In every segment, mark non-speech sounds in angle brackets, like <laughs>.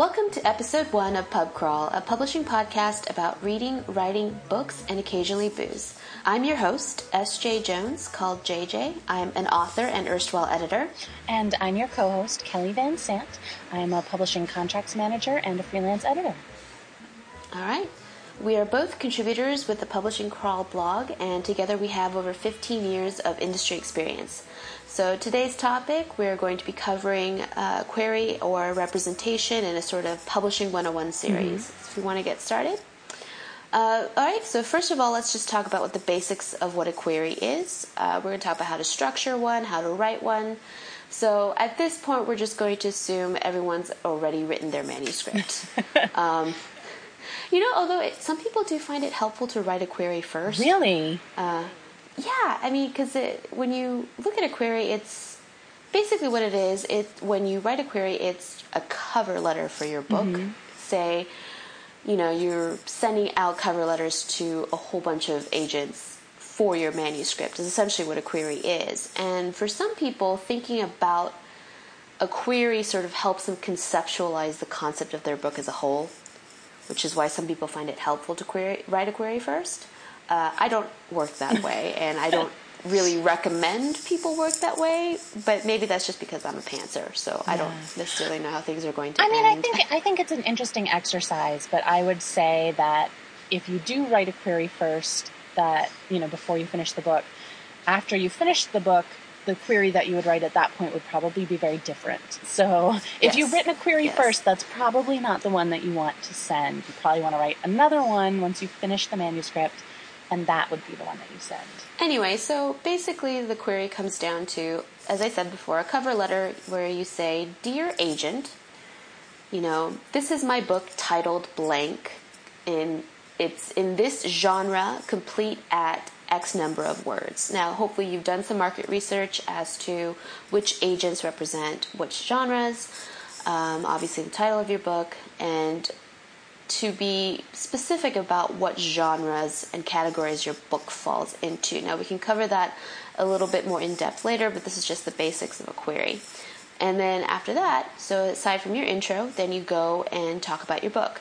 Welcome to episode one of Pub Crawl, a publishing podcast about reading, writing, books, and occasionally booze. I'm your host, S. Jae-Jones, called JJ. I'm an author and erstwhile editor. And I'm your co host, Kelly Van Sant. I'm a publishing contracts manager and a freelance editor. All right. We are both contributors with the Publishing Crawl blog, and together we have over 15 years of industry experience. So today's topic, we're going to be covering uh, query or representation in a sort of publishing 101 series. Mm-hmm. If you want to get started. Uh, all right, so first of all, let's just talk about what the basics of what a query is. Uh, we're going to talk about how to structure one, how to write one. So at this point, we're just going to assume everyone's already written their manuscript. <laughs> um, you know, although it, some people do find it helpful to write a query first. Really? Uh, yeah, I mean, because when you look at a query, it's basically what it is. It when you write a query, it's a cover letter for your book. Mm-hmm. Say, you know, you're sending out cover letters to a whole bunch of agents for your manuscript. Is essentially what a query is. And for some people, thinking about a query sort of helps them conceptualize the concept of their book as a whole, which is why some people find it helpful to query, write a query first. Uh, I don't work that <laughs> way, and I don't really recommend people work that way. But maybe that's just because I'm a pantser, so yeah. I don't necessarily know how things are going to. I mean, end. I think I think it's an interesting exercise, but I would say that if you do write a query first, that you know before you finish the book, after you finish the book, the query that you would write at that point would probably be very different. So if yes. you've written a query yes. first, that's probably not the one that you want to send. You probably want to write another one once you finish the manuscript and that would be the one that you send. Anyway, so basically the query comes down to, as I said before, a cover letter where you say, Dear agent, you know, this is my book titled blank, and it's in this genre, complete at X number of words. Now, hopefully, you've done some market research as to which agents represent which genres, um, obviously, the title of your book, and to be specific about what genres and categories your book falls into. Now, we can cover that a little bit more in depth later, but this is just the basics of a query. And then after that, so aside from your intro, then you go and talk about your book.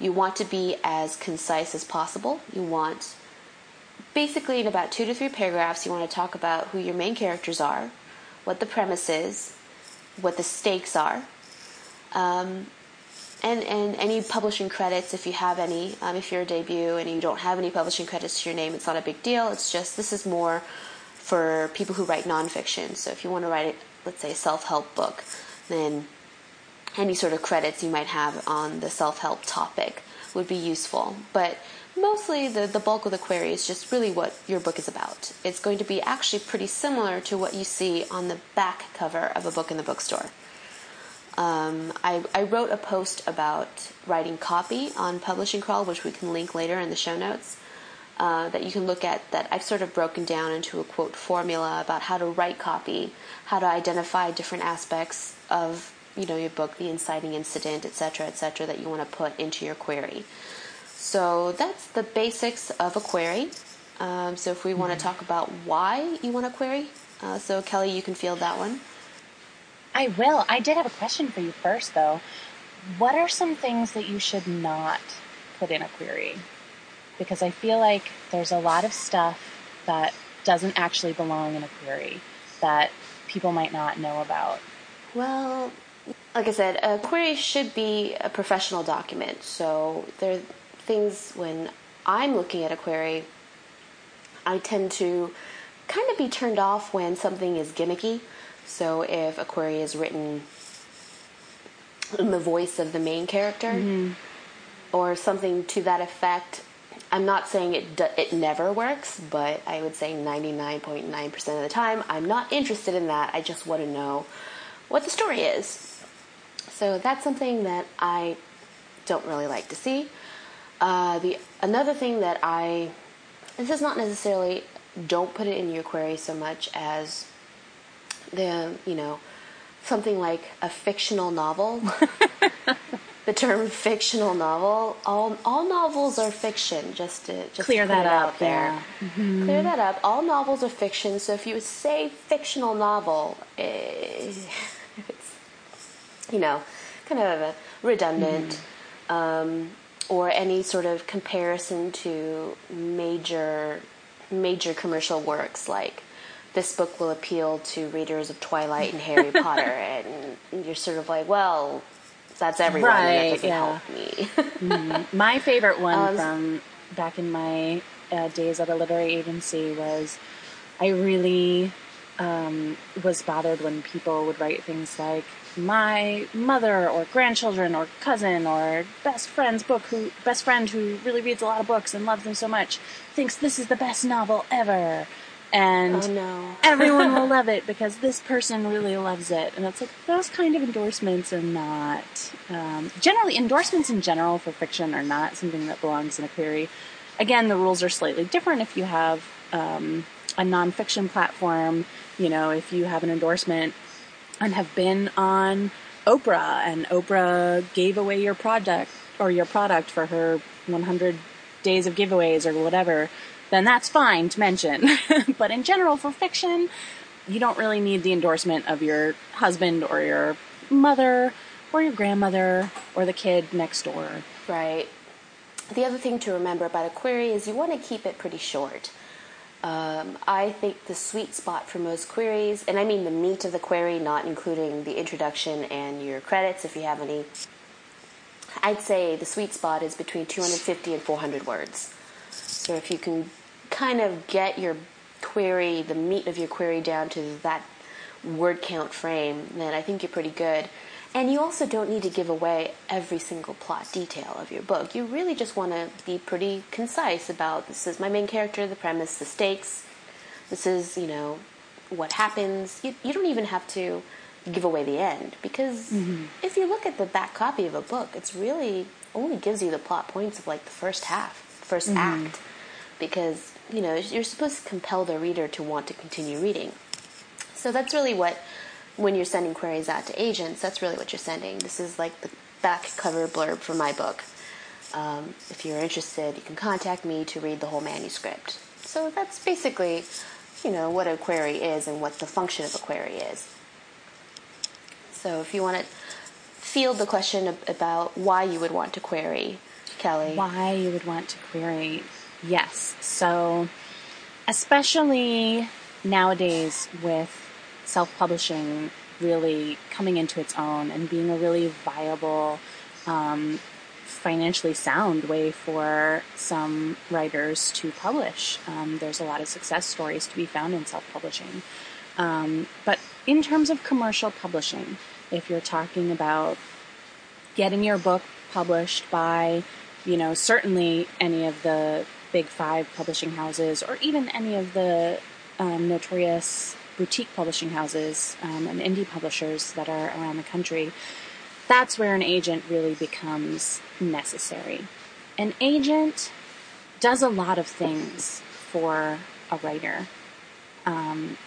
You want to be as concise as possible. You want, basically, in about two to three paragraphs, you want to talk about who your main characters are, what the premise is, what the stakes are, um, and, and any publishing credits if you have any. Um, if you're a debut and you don't have any publishing credits to your name, it's not a big deal. It's just this is more for people who write nonfiction. So if you want to write, let's say, a self-help book, then any sort of credits you might have on the self-help topic would be useful. But mostly the, the bulk of the query is just really what your book is about. It's going to be actually pretty similar to what you see on the back cover of a book in the bookstore. Um, I, I, wrote a post about writing copy on Publishing Crawl, which we can link later in the show notes. Uh, that you can look at that I've sort of broken down into a quote formula about how to write copy, how to identify different aspects of you know your book, the inciting incident, etc., etc., that you want to put into your query. So that's the basics of a query. Um, so if we mm-hmm. want to talk about why you want a query, uh, so Kelly, you can field that one. I will. I did have a question for you first, though. What are some things that you should not put in a query? Because I feel like there's a lot of stuff that doesn't actually belong in a query that people might not know about. Well, like I said, a query should be a professional document. So there are things when I'm looking at a query, I tend to kind of be turned off when something is gimmicky. So if a query is written in the voice of the main character mm-hmm. or something to that effect, I'm not saying it do, it never works, but I would say 99.9% of the time I'm not interested in that. I just want to know what the story is. So that's something that I don't really like to see. Uh, the another thing that I this is not necessarily don't put it in your query so much as the you know something like a fictional novel. <laughs> the term fictional novel. All all novels are fiction. Just to just clear to that out there. Yeah. Mm-hmm. Clear that up. All novels are fiction. So if you say fictional novel, eh, it's you know kind of redundant, um, or any sort of comparison to major major commercial works like this book will appeal to readers of Twilight and Harry Potter, <laughs> and you're sort of like, well, that's everyone, that Right, doesn't yeah. help me. <laughs> Mm-hmm. My favorite one Um, from back in my uh, days at a literary agency was I really um, was bothered when people would write things like my mother or grandchildren or cousin or best friend's book who best friend who really reads a lot of books and loves them so much thinks this is the best novel ever and oh no. everyone will <laughs> love it because this person really loves it. And it's like those kind of endorsements are not um, generally endorsements in general for fiction are not something that belongs in a query. Again, the rules are slightly different if you have um, a nonfiction platform. You know, if you have an endorsement and have been on Oprah and Oprah gave away your product or your product for her 100 days of giveaways or whatever, then that's fine to mention. <laughs> but in general, for fiction, you don't really need the endorsement of your husband or your mother or your grandmother or the kid next door. Right. The other thing to remember about a query is you want to keep it pretty short. Um, I think the sweet spot for most queries, and I mean the meat of the query, not including the introduction and your credits if you have any, I'd say the sweet spot is between 250 and 400 words. So if you can kind of get your query, the meat of your query down to that word count frame, then I think you're pretty good. And you also don't need to give away every single plot detail of your book. You really just want to be pretty concise about this is my main character, the premise, the stakes. This is, you know, what happens. You, you don't even have to give away the end because mm-hmm. if you look at the back copy of a book, it's really only gives you the plot points of like the first half, 1st mm-hmm. act, because you know you're supposed to compel the reader to want to continue reading. So that's really what, when you're sending queries out to agents, that's really what you're sending. This is like the back cover blurb for my book. Um, if you're interested, you can contact me to read the whole manuscript. So that's basically, you know, what a query is and what the function of a query is. So if you want to field the question about why you would want to query, Kelly. Why you would want to query? Yes. So, especially nowadays with self publishing really coming into its own and being a really viable, um, financially sound way for some writers to publish. Um, there's a lot of success stories to be found in self publishing. Um, but in terms of commercial publishing, if you're talking about getting your book published by, you know, certainly any of the big five publishing houses or even any of the um, notorious boutique publishing houses um, and indie publishers that are around the country, that's where an agent really becomes necessary. An agent does a lot of things for a writer. Um,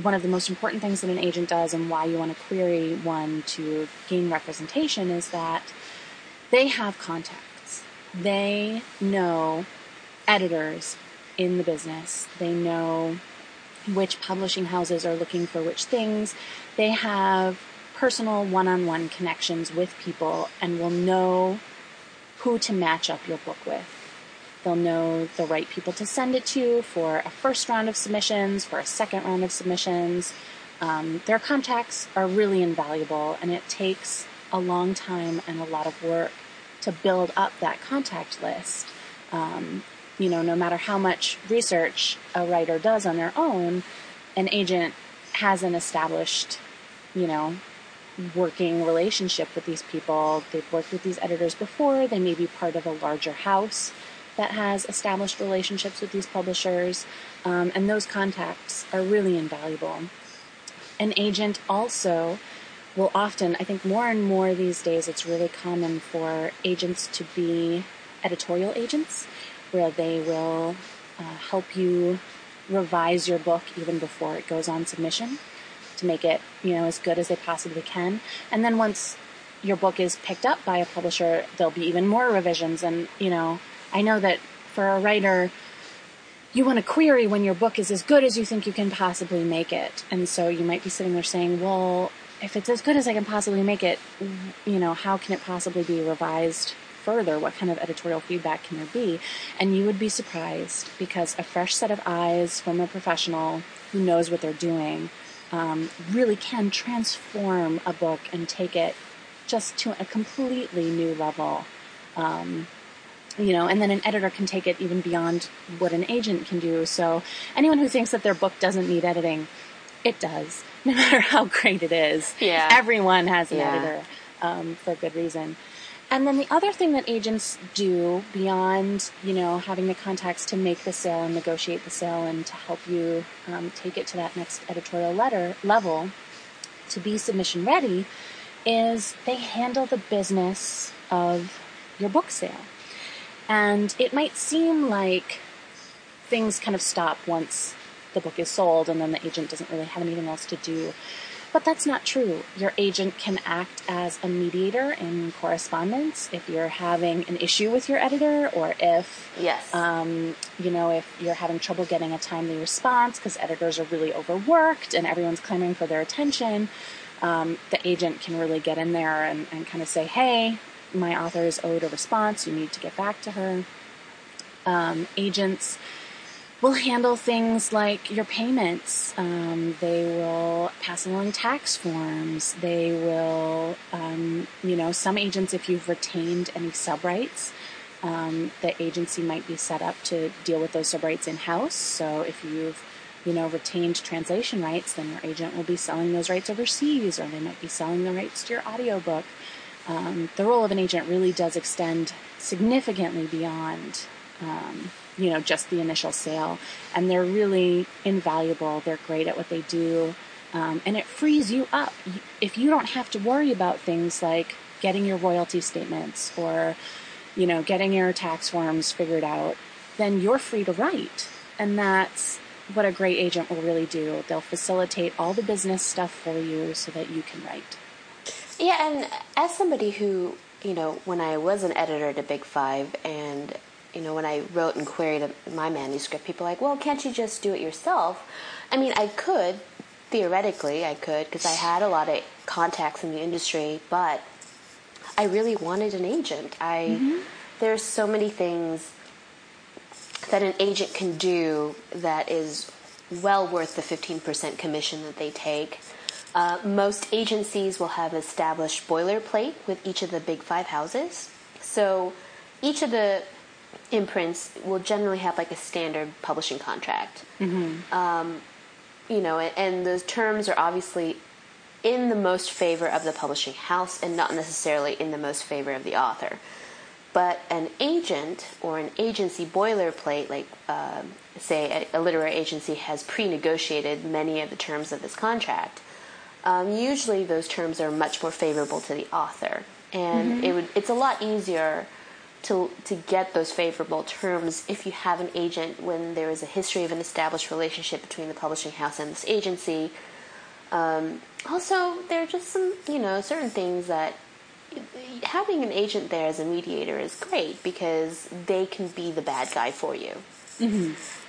one of the most important things that an agent does and why you want to query one to gain representation is that they have contacts. They know editors in the business. They know which publishing houses are looking for which things. They have personal one on one connections with people and will know who to match up your book with. They'll know the right people to send it to for a first round of submissions, for a second round of submissions. Um, their contacts are really invaluable, and it takes a long time and a lot of work to build up that contact list. Um, you know, no matter how much research a writer does on their own, an agent has an established, you know, working relationship with these people. They've worked with these editors before. They may be part of a larger house that has established relationships with these publishers, um, and those contacts are really invaluable. An agent also will often, I think more and more these days, it's really common for agents to be editorial agents, where they will uh, help you revise your book even before it goes on submission to make it, you know, as good as they possibly can. And then once your book is picked up by a publisher, there'll be even more revisions. And, you know, I know that for a writer, you want to query when your book is as good as you think you can possibly make it. And so you might be sitting there saying, well, if it's as good as I can possibly make it, you know, how can it possibly be revised further? What kind of editorial feedback can there be? And you would be surprised because a fresh set of eyes from a professional who knows what they're doing um, really can transform a book and take it just to a completely new level. Um, you know, and then an editor can take it even beyond what an agent can do. So anyone who thinks that their book doesn't need editing, it does, <laughs> no matter how great it is. Yeah. Everyone has an Yeah. editor um, for a good reason. And then the other thing that agents do beyond, you know, having the contacts to make the sale and negotiate the sale and to help you um, take it to that next editorial letter level to be submission ready is they handle the business of your book sale. And it might seem like things kind of stop once the book is sold and then the agent doesn't really have anything else to do. But that's not true. Your agent can act as a mediator in correspondence if you're having an issue with your editor or if Yes. um, you know, if you're having trouble getting a timely response because editors are really overworked and everyone's clamoring for their attention, um, the agent can really get in there and, and kind of say, hey, my author is owed a response. You need to get back to her. Um, agents will handle things like your payments. Um, they will pass along tax forms. They will, um, you know, some agents, if you've retained any subrights, um, the agency might be set up to deal with those subrights in house. So if you've, you know, retained translation rights, then your agent will be selling those rights overseas, or they might be selling the rights to your audiobook. Um, the role of an agent really does extend significantly beyond, um, you know, just the initial sale, and they're really invaluable. They're great at what they do, um, and it frees you up if you don't have to worry about things like getting your royalty statements or you know, getting your tax forms figured out, then you're free to write. And that's what a great agent will really do. They'll facilitate all the business stuff for you so that you can write. Yeah, and as somebody who, you know, when I was an editor at a Big Five, and you know, when I wrote and queried my manuscript, people were like, well, can't you just do it yourself? I mean, I could theoretically, I could because I had a lot of contacts in the industry, but I really wanted an agent. I there's so many things that an agent can do that is well worth the 15% commission that they take. Uh, most agencies will have established boilerplate with each of the big five houses. So each of the imprints will generally have like a standard publishing contract. Um, you know, and, and those terms are obviously in the most favor of the publishing house and not necessarily in the most favor of the author. But an agent or an agency boilerplate, like um say a, a literary agency has pre-negotiated many of the terms of this contract, um, usually those terms are much more favorable to the author, and it would it's a lot easier to to get those favorable terms if you have an agent when there is a history of an established relationship between the publishing house and this agency. Um, also, there are just some you know certain things that having an agent there as a mediator is great because they can be the bad guy for you.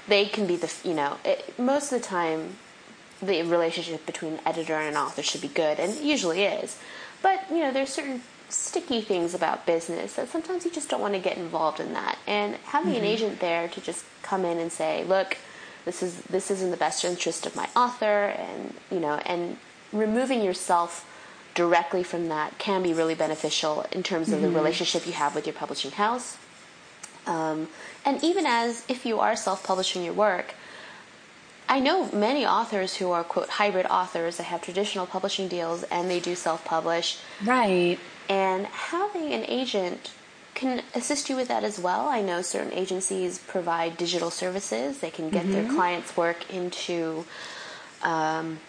They can be the you know it, most of the time the relationship between an editor and an author should be good, and usually is. But you know, there's certain sticky things about business that sometimes you just don't want to get involved in that. And having an agent there to just come in and say, "Look, this is this is in the best interest of my author," and you know, and removing yourself directly from that can be really beneficial in terms of the relationship you have with your publishing house. Um, and even as if you are self-publishing your work, I know many authors who are quote hybrid authors that have traditional publishing deals and they do self-publish. Right. And having an agent can assist you with that as well. I know certain agencies provide digital services. They can get their clients' work into um,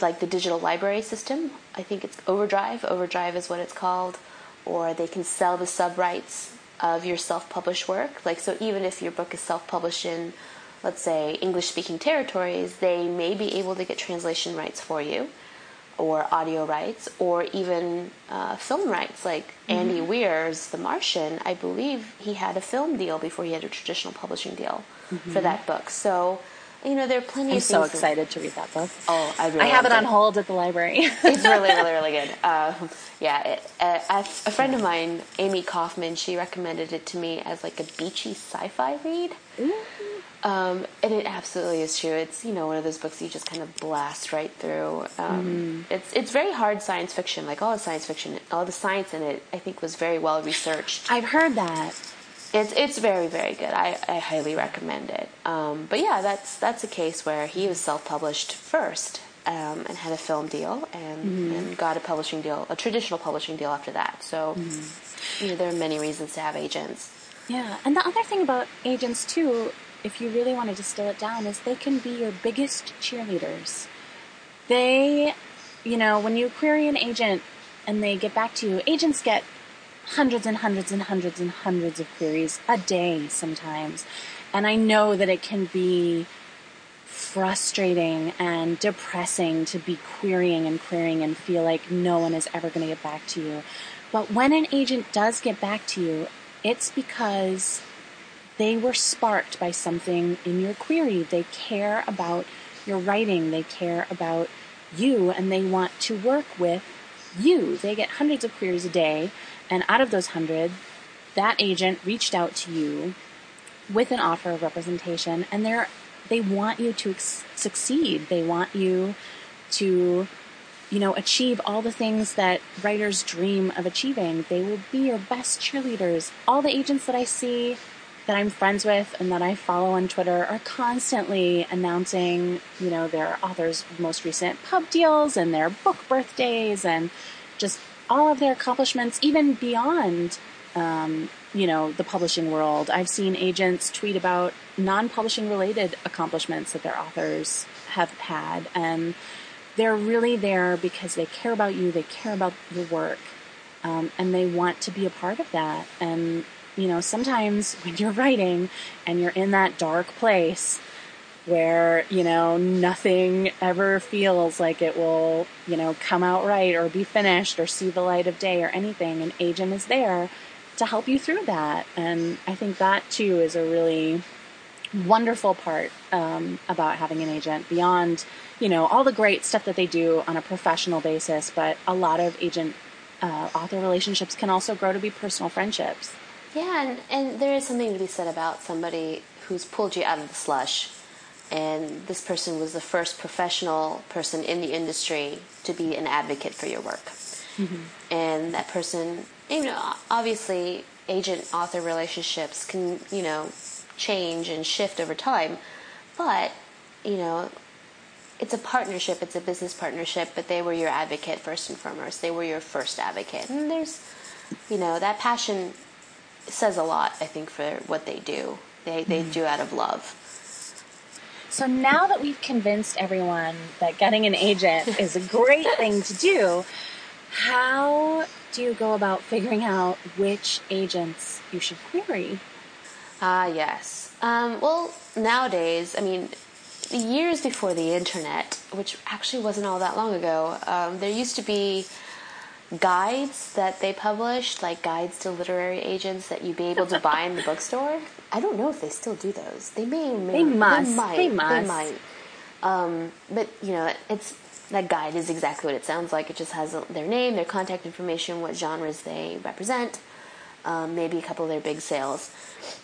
like the digital library system. I think it's Overdrive. Overdrive is what it's called. Or they can sell the sub rights of your self-published work. Like so, even if your book is self-published in, let's say, English-speaking territories, they may be able to get translation rights for you, or audio rights, or even uh, film rights. Like Andy Weir's The Martian, I believe he had a film deal before he had a traditional publishing deal for that book. So you know, there are plenty I'm of so things that- excited to read that book. oh, I, really I have it loved on hold at the library. it's <laughs> really, really, really good. Um, yeah, it, uh, a, friend of mine, Amie Kaufman, she recommended it to me as like a beachy sci-fi read. Um, and it absolutely is true. It's you know one of those books you just kind of blast right through. Um, It's it's very hard science fiction, like all the science fiction, all the science in it. I think was very well researched. I've heard that. It's it's very very good. I, I highly recommend it. Um, but yeah, that's that's a case where he was self published first um, and had a film deal and, and got a publishing deal, a traditional publishing deal after that. So you know there are many reasons to have agents. Yeah, and the other thing about agents too, if you really want to distill it down, is they can be your biggest cheerleaders. They, you know, when you query an agent and they get back to you, agents get hundreds and hundreds and hundreds and hundreds of queries a day sometimes. And I know that it can be frustrating and depressing to be querying and querying and feel like no one is ever going to get back to you. But when an agent does get back to you, it's because they were sparked by something in your query. They care about your writing, they care about you, and they want to work with you. They get hundreds of queries a day, and out of those hundred, that agent reached out to you with an offer of representation, and they're they want you to ex- succeed. They want you to, you know, achieve all the things that writers dream of achieving. They will be your best cheerleaders. All the agents that I see that I'm friends with and that I follow on Twitter are constantly announcing, you know, their authors' most recent pub deals and their book birthdays and just all of their accomplishments, even beyond, um, you know, the publishing world. I've seen agents tweet about non-publishing related accomplishments that their authors have had, and they're really there because they care about you, they care about your work, um, and they want to be a part of that. And you know, sometimes when you're writing and you're in that dark place where, you know, nothing ever feels like it will, you know, come out right or be finished or see the light of day or anything, an agent is there to help you through that. And I think that too is a really wonderful part um, about having an agent beyond, you know, all the great stuff that they do on a professional basis, but a lot of agent uh, author relationships can also grow to be personal friendships. Yeah, and, and there is something to be said about somebody who's pulled you out of the slush. And this person was the first professional person in the industry to be an advocate for your work. Mm-hmm. And that person, you know, obviously, agent author relationships can, you know, change and shift over time. But, you know, it's a partnership, it's a business partnership, but they were your advocate first and foremost. They were your first advocate. And there's, you know, that passion says a lot, I think, for what they do. They, they mm-hmm. do out of love. So now that we've convinced everyone that getting an agent is a great thing to do, how do you go about figuring out which agents you should query? Ah, yes. Um, well, nowadays, I mean, years before the internet, which actually wasn't all that long ago, um, there used to be guides that they published, like guides to literary agents that you'd be able to buy in the bookstore. I don't know if they still do those. They may may They must. They might. They must. might. Um, but you know, it's that guide is exactly what it sounds like. It just has their name, their contact information, what genres they represent, um, maybe a couple of their big sales.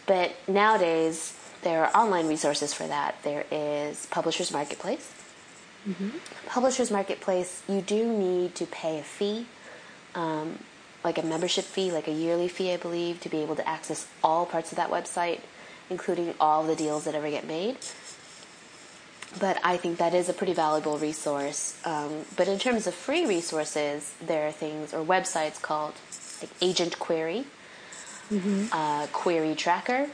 But nowadays, there are online resources for that. There is Publishers Marketplace. Publishers Marketplace, you do need to pay a fee, um, like a membership fee, like a yearly fee, I believe, to be able to access all parts of that website, including all the deals that ever get made. But I think that is a pretty valuable resource. Um, but in terms of free resources, there are things or websites called like Agent Query, uh, Query Tracker.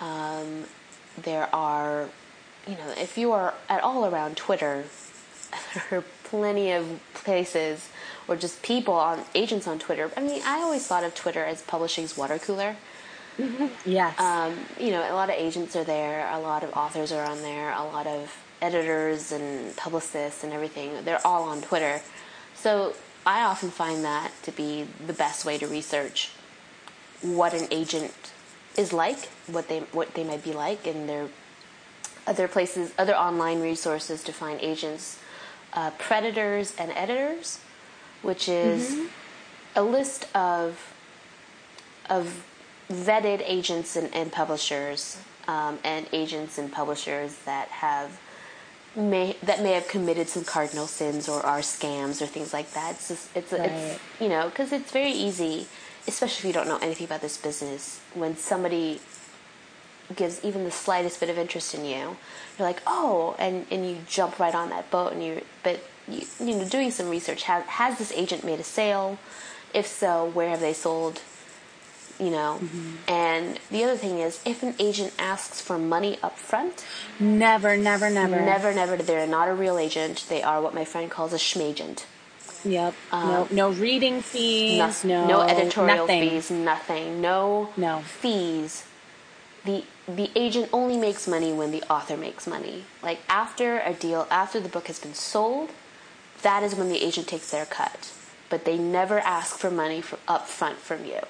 Um, there are, you know, if you are at all around Twitter, <laughs> there are plenty of places or just people on agents on Twitter. I mean, I always thought of Twitter as publishing's water cooler. <laughs> Yes. Um, you know, a lot of agents are there, a lot of authors are on there, a lot of editors and publicists and everything. They're all on Twitter. So I often find that to be the best way to research what an agent is like, what they what they might be like, and their other places, other online resources to find agents, uh, Preditors and Editors, which is mm-hmm. a list of of vetted agents and, and publishers um, and agents and publishers that have may that may have committed some cardinal sins or are scams or things like that. It's just, it's, right. it's you know because it's very easy, especially if you don't know anything about this business, when somebody gives even the slightest bit of interest in you, you're like, oh, and and you jump right on that boat, and you but you, you know doing some research. Has has this agent made a sale? If so, where have they sold? You know, mm-hmm. and the other thing is, if an agent asks for money up front, never, never, never, never, never. They're not a real agent. They are what my friend calls a schmagent. Yep. Um, no, no reading fees. No, no, no editorial nothing. fees. Nothing. No, no fees. The the agent only makes money when the author makes money. Like after a deal, after the book has been sold, that is when the agent takes their cut. But they never ask for money for, up front from you.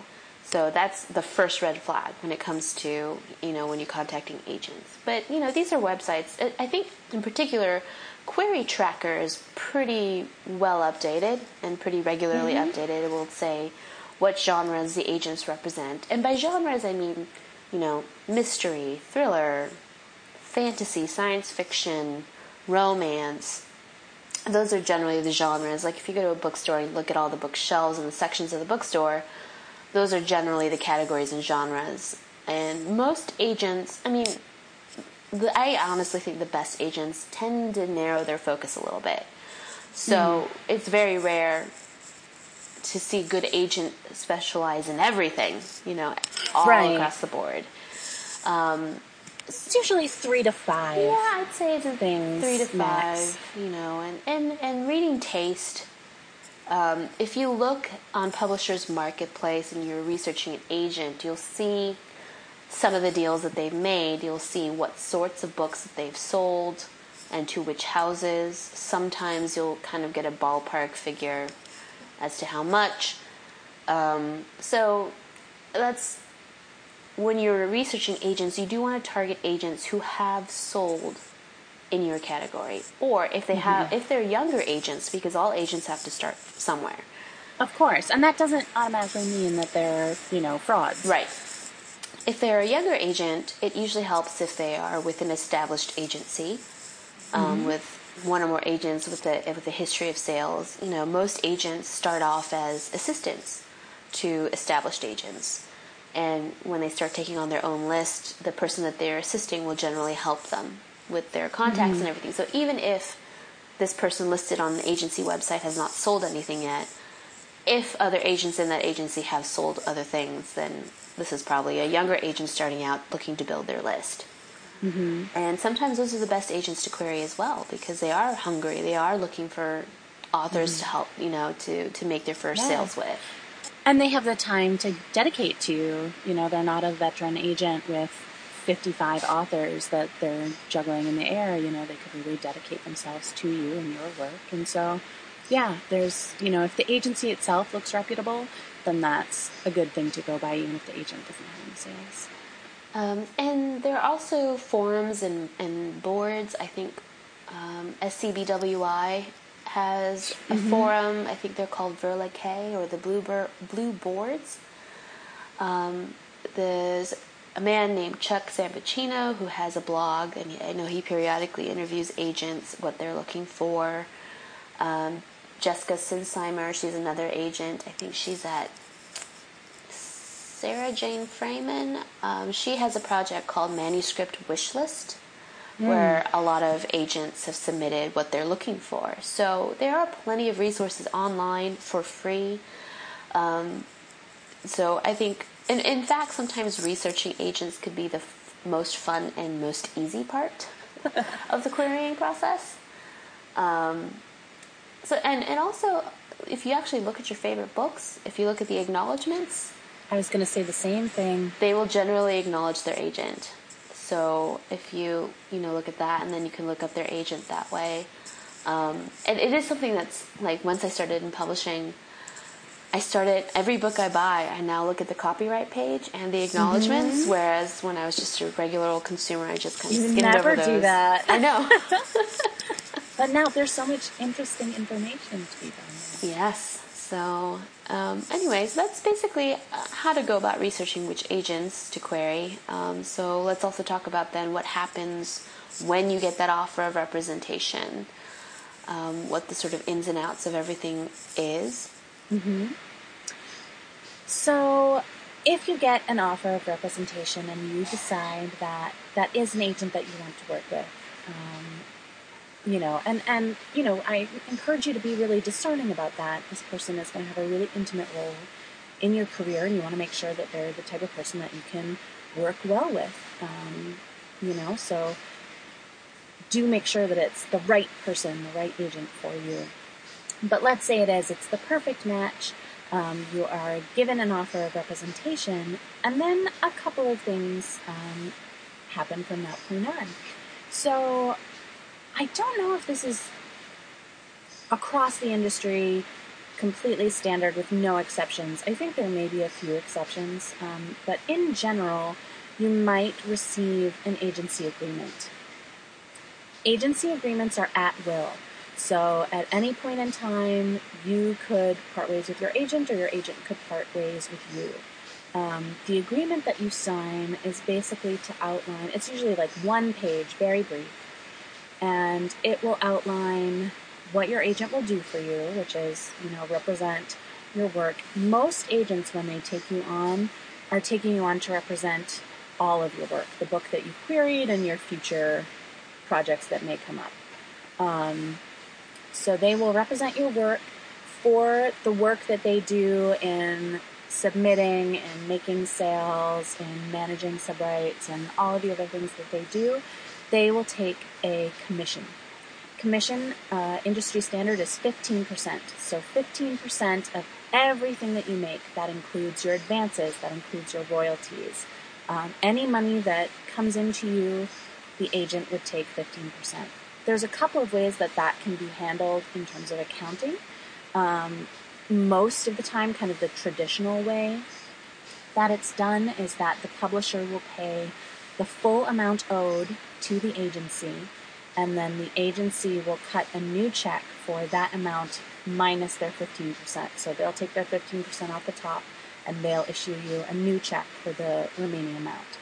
So that's the first red flag when it comes to, you know, when you're contacting agents. But, you know, these are websites. I think in particular, Query Tracker is pretty well updated and pretty regularly mm-hmm. updated. It will say what genres the agents represent. And by genres, I mean you know, mystery, thriller, fantasy, science fiction, romance. Those are generally the genres. Like if you go to a bookstore and look at all the bookshelves and the sections of the bookstore, those are generally the categories and genres. And most agents, I mean, the, I honestly think the best agents tend to narrow their focus a little bit. So mm. it's very rare to see a good agent specialize in everything, you know, all right. across the board. Um, it's usually three to five. Yeah, I'd say it's things three to five. Max. You know, and and and reading taste. Um, if you look on Publishers Marketplace and you're researching an agent, you'll see some of the deals that they've made. You'll see what sorts of books that they've sold and to which houses. Sometimes you'll kind of get a ballpark figure as to how much. Um, so that's when you're researching agents, you do want to target agents who have sold in your category, or if they have, mm-hmm. if they're younger agents, because all agents have to start somewhere. Of course, and that doesn't automatically mean that they're you know frauds, right? If they're a younger agent, it usually helps if they are with an established agency, um, mm-hmm. with one or more agents with a with a history of sales. You know, most agents start off as assistants to established agents, and when they start taking on their own list, the person that they're assisting will generally help them with their contacts mm-hmm. and everything. So even if this person listed on the agency website has not sold anything yet, if other agents in that agency have sold other things, then this is probably a younger agent starting out looking to build their list. Mm-hmm. And sometimes those are the best agents to query as well because they are hungry. They are looking for authors mm-hmm. to help, you know, to, to make their first yeah. sales with. And they have the time to dedicate to, you You know, they're not a veteran agent with 55 authors that they're juggling in the air. You know, they could really dedicate themselves to you and your work. And so, yeah, there's, you know, if the agency itself looks reputable, then that's a good thing to go by, even if the agent doesn't have any sales. Um, and there are also forums and, and boards. I think um, SCBWI has a mm-hmm. forum. I think they're called Verla Kay or the Blue, Bur- Blue Boards. Um, there's a man named Chuck Sambuchino who has a blog, and I know he periodically interviews agents, what they're looking for. Um, Jessica Sinsheimer, she's another agent. I think she's at Sarah Jane Freymann. Um, she has a project called Manuscript Wishlist, mm. where a lot of agents have submitted what they're looking for. So there are plenty of resources online for free. Um, so I think, and in fact, sometimes researching agents could be the f- most fun and most easy part <laughs> of the querying process. Um, so and and also, if you actually look at your favorite books, if you look at the acknowledgments, I was going to say the same thing. They will generally acknowledge their agent. So if you you know look at that, and then you can look up their agent that way. Um, and it is something that's like once I started in publishing, I started every book I buy. I now look at the copyright page and the acknowledgments. Mm-hmm. Whereas when I was just a regular old consumer, I just kind of You skimmed never over those. do that. I know. <laughs> <laughs> But now there's so much interesting information to be found. yes. So, um, anyways, that's basically uh, how to go about researching which agents to query. Um, so let's also talk about then what happens when you get that offer of representation. Um, what the sort of ins and outs of everything is. So, if you get an offer of representation and you decide that that is an agent that you want to work with, um, you know, and and you know, I encourage you to be really discerning about that. This person is going to have a really intimate role in your career, and you want to make sure that they're the type of person that you can work well with. Um, you know, so do make sure that it's the right person, the right agent for you. But let's say it is, it's the perfect match. Um, you are given an offer of representation, and then a couple of things um, happen from that point on. So, I don't know if this is across the industry completely standard with no exceptions. I think there may be a few exceptions, um, but in general, you might receive an agency agreement. Agency agreements are at will. So at any point in time, you could part ways with your agent, or your agent could part ways with you. Um, the agreement that you sign is basically to outline, it's usually like one page, very brief, and it will outline what your agent will do for you, which is, you know, represent your work. Most agents, when they take you on, are taking you on to represent all of your work, the book that you've queried and your future projects that may come up. Um, so they will represent your work for the work that they do in submitting and making sales and managing subrights and all of the other things that they do. They will take a commission. Commission uh, industry standard is 15%. So 15% of everything that you make, that includes your advances, that includes your royalties. Um, any money that comes into you, the agent would take 15%. There's a couple of ways that that can be handled in terms of accounting. Um, most of the time, kind of the traditional way that it's done is that the publisher will pay the full amount owed to the agency, and then the agency will cut a new check for that amount minus their 15%. So they'll take their 15% off the top and they'll issue you a new check for the remaining amount.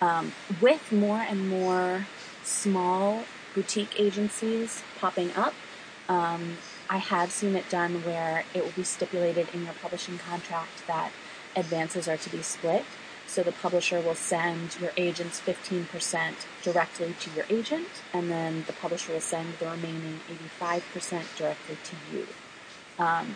Um, with more and more small boutique agencies popping up, um, I have seen it done where it will be stipulated in your publishing contract that advances are to be split. So the publisher will send your agent's 15% directly to your agent, and then the publisher will send the remaining 85% directly to you. Um,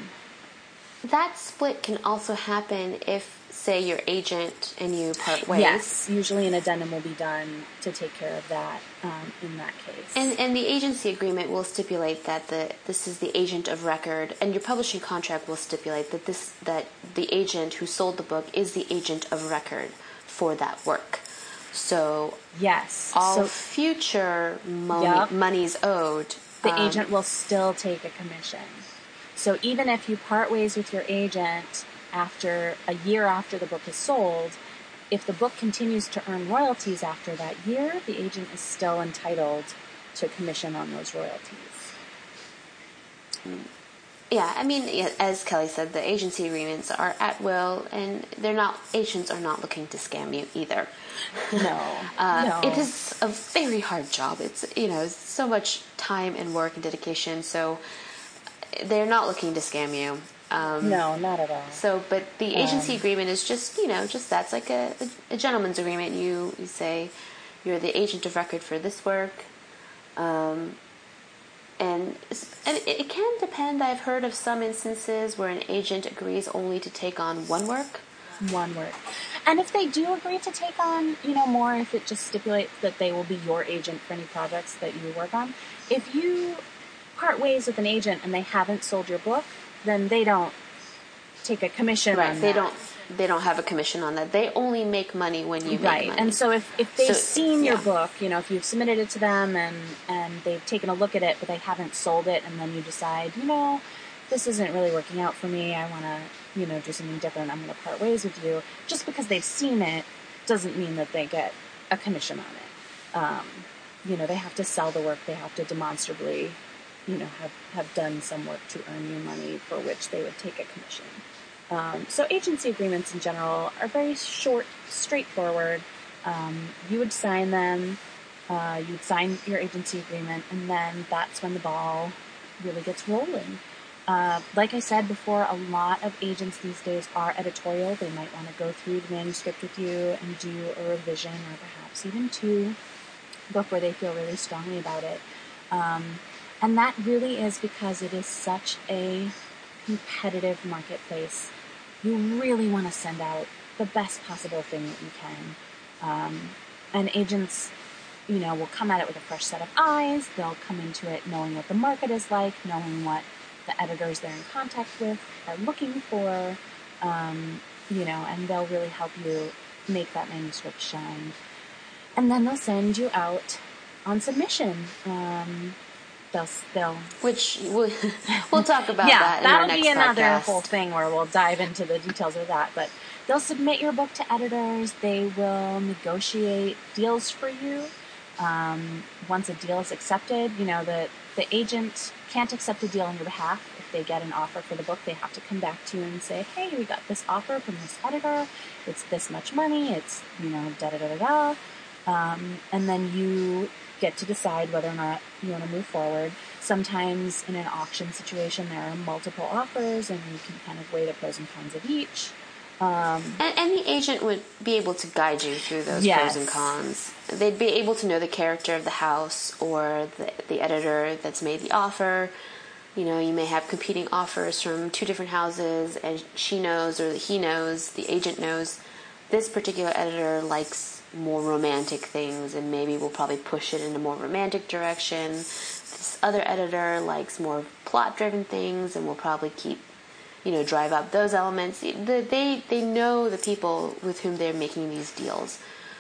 that split can also happen if, say, your agent and you part ways. Yes, usually an addendum will be done to take care of that um, in that case. And, and the agency agreement will stipulate that the this is the agent of record, and your publishing contract will stipulate that this that the agent who sold the book is the agent of record for that work. So yes, all so future money, Yup. monies owed. the um, agent will still take a commission. So even if you part ways with your agent after a year after the book is sold, if the book continues to earn royalties after that year, the agent is still entitled to commission on those royalties. Yeah, I mean, as Kelly said, the agency agreements are at will, and they're not. Agents are not looking to scam you either. No, <laughs> Uh, no. It is a very hard job. It's you know so much time and work and dedication. So they're not looking to scam you. Um, No, not at all. So, but the agency Um, agreement is just you know just that's like a, a gentleman's agreement. You you say you're the agent of record for this work, um, and and it, can depend. I've heard of some instances where an agent agrees only to take on one work. One word. And if they do agree to take on, you know, more, if it just stipulates that they will be your agent for any projects that you work on, if you part ways with an agent and they haven't sold your book, then they don't take a commission Right. on They that. don't they don't have a commission on that. They only make money when you right. make money. And so if, if they've So, seen your book, you know, if you've submitted it to them and, and they've taken a look at it, but they haven't sold it, and then you decide, you know, this isn't really working out for me. I want to, you know, do something different. I'm going to part ways with you. Just because they've seen it doesn't mean that they get a commission on it. Um, you know, they have to sell the work. They have to demonstrably, you know, have, have done some work to earn you money for which they would take a commission. Um, so agency agreements in general are very short, straightforward. Um, you would sign them, uh, you'd sign your agency agreement, and then that's when the ball really gets rolling. Uh, like I said before, a lot of agents these days are editorial. They might want to go through the manuscript with you and do a revision or perhaps even two before they feel really strongly about it. Um, and that really is because it is such a competitive marketplace. You really want to send out the best possible thing that you can. Um, and agents, you know, will come at it with a fresh set of eyes. They'll come into it knowing what the market is like, knowing what the editors they're in contact with are looking for, um, you know, and they'll really help you make that manuscript shine. And then they'll send you out on submission. Um, they'll they'll which we'll, <laughs> we'll talk about yeah, that. that'll be another podcast. whole thing where we'll dive into the details of that. But they'll submit your book to editors. They will negotiate deals for you. Um, once a deal is accepted, you know the the agent can't accept a deal on your behalf. If they get an offer for the book, they have to come back to you and say, "Hey, we got this offer from this editor. It's this much money. It's you know da da da da da." Um, and then you get to decide whether or not you want to move forward. Sometimes in an auction situation, there are multiple offers, and you can kind of weigh the pros and cons of each. Um, And, and the agent would be able to guide you through those Yes. pros and cons. They'd be able to know the character of the house or the, the editor that's made the offer. You know, you may have competing offers from two different houses, and she knows or he knows, the agent knows, this particular editor likes more romantic things and maybe we'll probably push it in a more romantic direction. This other editor likes more plot driven things and we'll probably keep you know, drive up those elements. They they know the people with whom they're making these deals,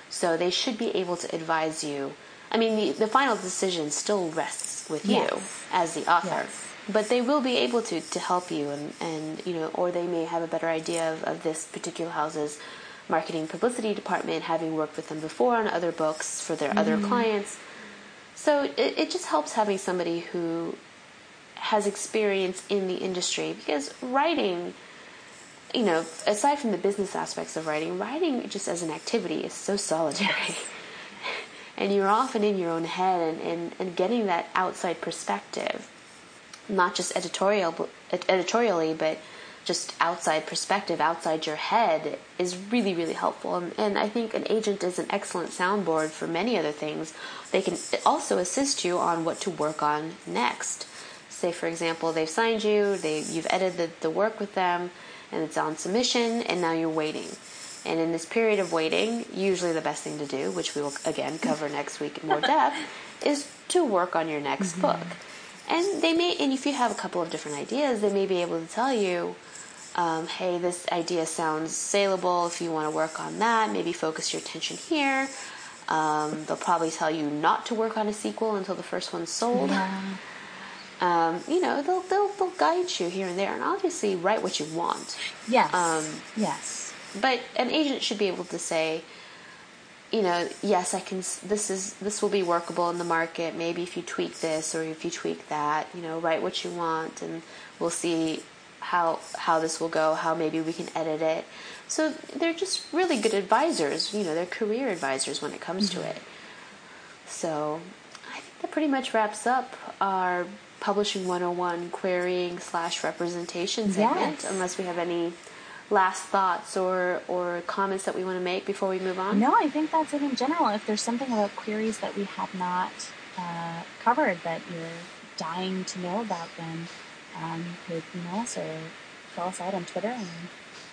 so they should be able to advise you. I mean, the, the final decision still rests with you as the author, Yes. but they will be able to to help you, and and you know, or they may have a better idea of, of this particular house's marketing publicity department, having worked with them before on other books for their other mm-hmm. clients. So it, it just helps having somebody who has experience in the industry because writing you know aside from the business aspects of writing writing just as an activity is so solitary. <laughs> And you're often in your own head and, and, and getting that outside perspective not just editorial but- editorially but just outside perspective outside your head is really really helpful. And, and i think an agent is an excellent soundboard for many other things. They can also assist you on what to work on next. Say for example they've signed you they you've edited the, the work with them and it's on submission and now you're waiting. And in this period of waiting usually the best thing to do which we will again cover next week in more depth is to work on your next mm-hmm. book. And they may and if you have a couple of different ideas they may be able to tell you um, hey this idea sounds saleable if you want to work on that maybe focus your attention here um, they'll probably tell you not to work on a sequel until the first one's sold um, you know, they'll, they'll they'll guide you here and there, and obviously write what you want. yes. Um, yes. But an agent should be able to say, you know, yes, I can. This is this will be workable in the market. Maybe if you tweak this or if you tweak that, you know, write what you want, and we'll see how how this will go. How maybe we can edit it. So they're just really good advisors. You know, they're career advisors when it comes to it. So I think that pretty much wraps up our publishing 101 querying slash representation segment. Yes. Unless we have any last thoughts or or comments that we want to make before we move on. No, I think that's it in general. If there's something about queries that we have not uh, covered that you're dying to know about, then um, you could email us or us out on Twitter and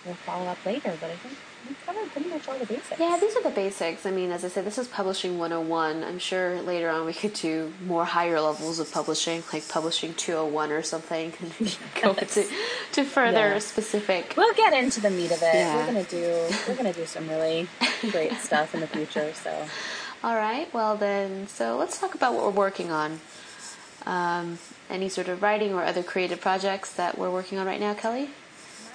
we'll follow up later. But I think we covered pretty much all the basics. Yeah, these are the basics. I mean, as I said, this is publishing 101. I'm sure later on we could do more higher levels of publishing, like publishing 201 or something, and go to, to further Yeah. specific. We'll get into the meat of it. Yeah. We're gonna do we're gonna do some really great <laughs> stuff in the future. So All right, well then, so let's talk about what we're working on. Um, any sort of writing or other creative projects that we're working on right now, Kelly?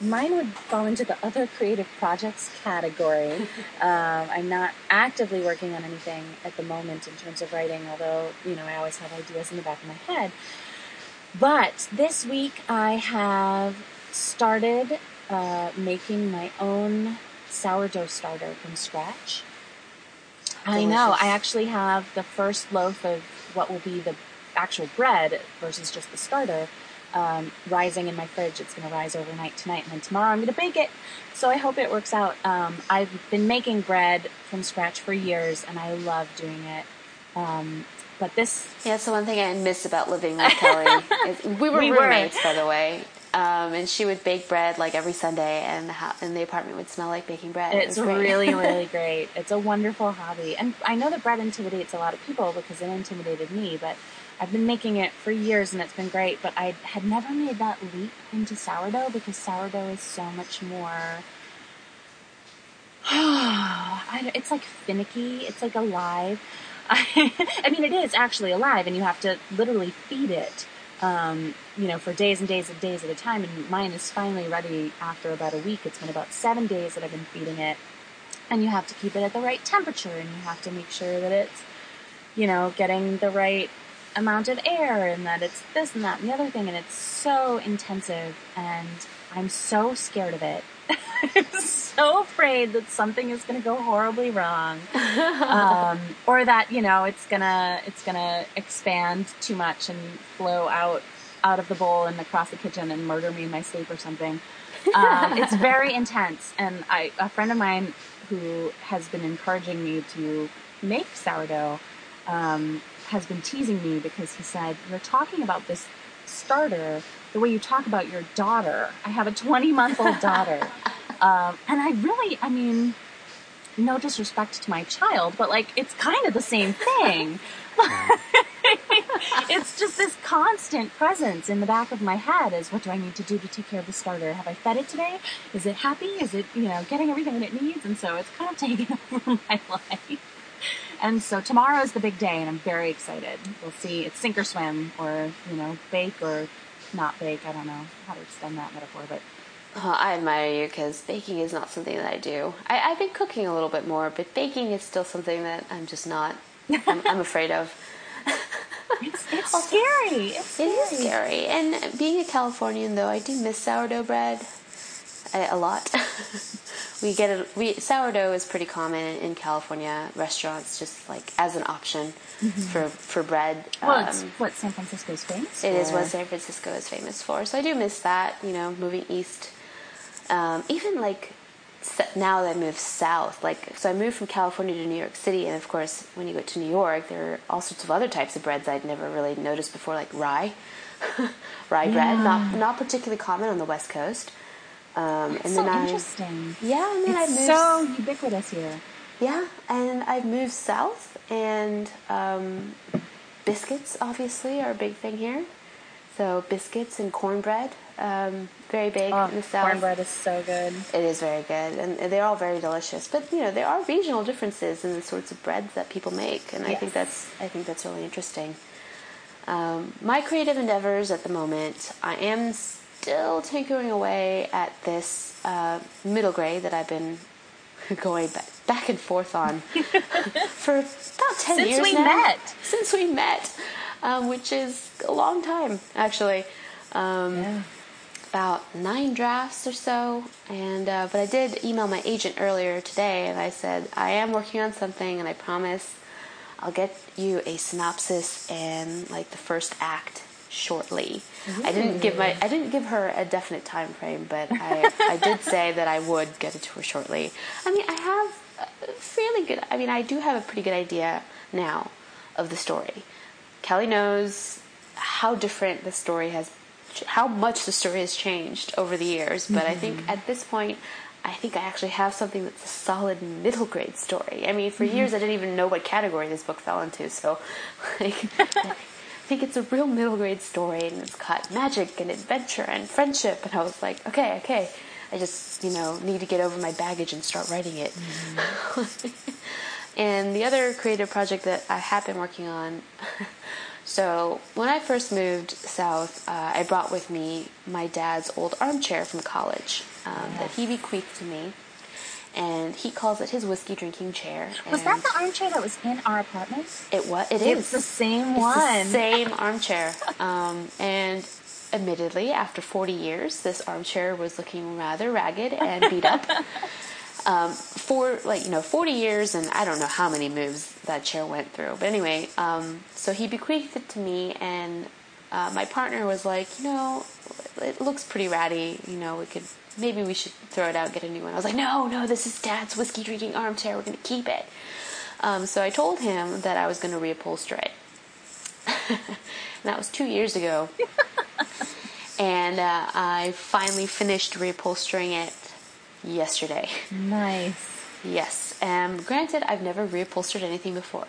Mine would fall into the other creative projects category. <laughs> um, I'm not actively working on anything at the moment in terms of writing, although, you know, I always have ideas in the back of my head. But this week I have started uh, making my own sourdough starter from scratch. I know. I actually have the first loaf of what will be the actual bread versus just the starter um, rising in my fridge. It's going to rise overnight tonight, and then tomorrow I'm going to bake it. So I hope it works out. Um, I've been making bread from scratch for years, and I love doing it. Um, but this, yeah, so one thing I miss about living with Kelly <laughs> is we were We were. roommates, by the way. Um, and she would bake bread like every Sunday, and the, hou- and the apartment would smell like baking bread. It it's was really, <laughs> really great. It's a wonderful hobby. And I know that bread intimidates a lot of people because it intimidated me, but I've been making it for years and it's been great. But I had never made that leap into sourdough because sourdough is so much more. <sighs> It's like finicky. It's like alive. <laughs> I mean, it is actually alive, and you have to literally feed it, um, you know, for days and days and days at a time. And mine is finally ready after about a week. It's been about seven days that I've been feeding it, and you have to keep it at the right temperature, and you have to make sure that it's, you know, getting the right amount of air, and that it's this and that and the other thing, and it's so intensive, and I'm so scared of it. <laughs> I'm so afraid that something is going to go horribly wrong, <laughs> um, or that you know it's gonna it's gonna expand too much and flow out out of the bowl and across the kitchen and murder me in my sleep or something. Um, <laughs> it's very intense, and I a friend of mine who has been encouraging me to make sourdough um, has been teasing me because he said you're talking about this starter the way you talk about your daughter. I have a 20 month old daughter. <laughs> Um, and I really, I mean, no disrespect to my child, but like, it's kind of the same thing. <laughs> it's just this constant presence in the back of my head is what do I need to do to take care of the starter? Have I fed it today? Is it happy? Is it, you know, getting everything that it needs? And so it's kind of <laughs> taking over my life. And so tomorrow is the big day and I'm very excited. We'll see. It's sink or swim or, you know, bake or not bake. I don't know how to extend that metaphor, but Uh, I admire you because baking is not something that I do. I, I've been cooking a little bit more, but baking is still something that I'm just not. I'm, I'm afraid of. <laughs> it's, it's <laughs> scary. It's It is scary. And being a Californian, though, I do miss sourdough bread a, a lot. <laughs> we get it. We sourdough is pretty common in California restaurants, just like as an option for for bread. Well, it's Um, what San Francisco's famous it is for. what San Francisco is famous for. So I do miss that. You know, moving east. Um, even like now that I moved south, like so I moved from California to New York City, and of course, when you go to New York, there are all sorts of other types of breads I'd never really noticed before, like rye, <laughs> rye bread, not not particularly common on the West Coast. Um, It's so interesting. yeah, and then I It's moved. so ubiquitous here. Yeah, and I've moved south, and um, biscuits obviously are a big thing here. So biscuits and cornbread, um, very big Oh, in the south. cornbread is so good. It is very good, and they're all very delicious. But you know, there are regional differences in the sorts of breads that people make, and I think that's I think that's really interesting. Um, my creative endeavors at the moment, I am still tinkering away at this uh, middle grade that I've been <laughs> going back, back and forth on <laughs> for about ten Since years we now. met. Since we met, um, which is a long time actually. Um, Yeah. about nine drafts or so and uh, but i did email my agent earlier today and i said i am working on something and i promise i'll get you a synopsis and like the first act shortly. I didn't mm. give my i didn't give her a definite time frame but i <laughs> i did say that i would get it to her shortly. I mean i have a fairly good i mean i do have a pretty good idea now of the story. Kelly knows how different the story has how much the story has changed over the years but i think mm-hmm. at this point i think i actually have something that's a solid middle grade story. I mean for mm-hmm. years i didn't even know what category this book fell into so <laughs> like <laughs> think it's a real middle grade story and it's got magic and adventure and friendship and i was like okay okay. I just you know need to get over my baggage and start writing it. <laughs> And the other creative project that i have been working on <laughs> So when I first moved south, uh, I brought with me my dad's old armchair from college um, that he bequeathed to me, and he calls it his whiskey drinking chair. Was that the armchair that was in our apartment? It was. It It's is the same It's the one. same armchair. Um, and admittedly, after 40 years, this armchair was looking rather ragged and beat up. <laughs> Um, for like you know 40 years and I don't know how many moves that chair went through. But anyway, um, so he bequeathed it to me, and uh, my partner was like, you know, it looks pretty ratty. You know, we could maybe we should throw it out, and get a new one. I was like, no, no, this is Dad's whiskey drinking armchair. We're gonna keep it. Um, so I told him that I was going to reupholster it. <laughs> and that was two years ago. <laughs> and uh, I finally finished reupholstering it yesterday. Nice. Yes. Um, granted, I've never reupholstered anything before.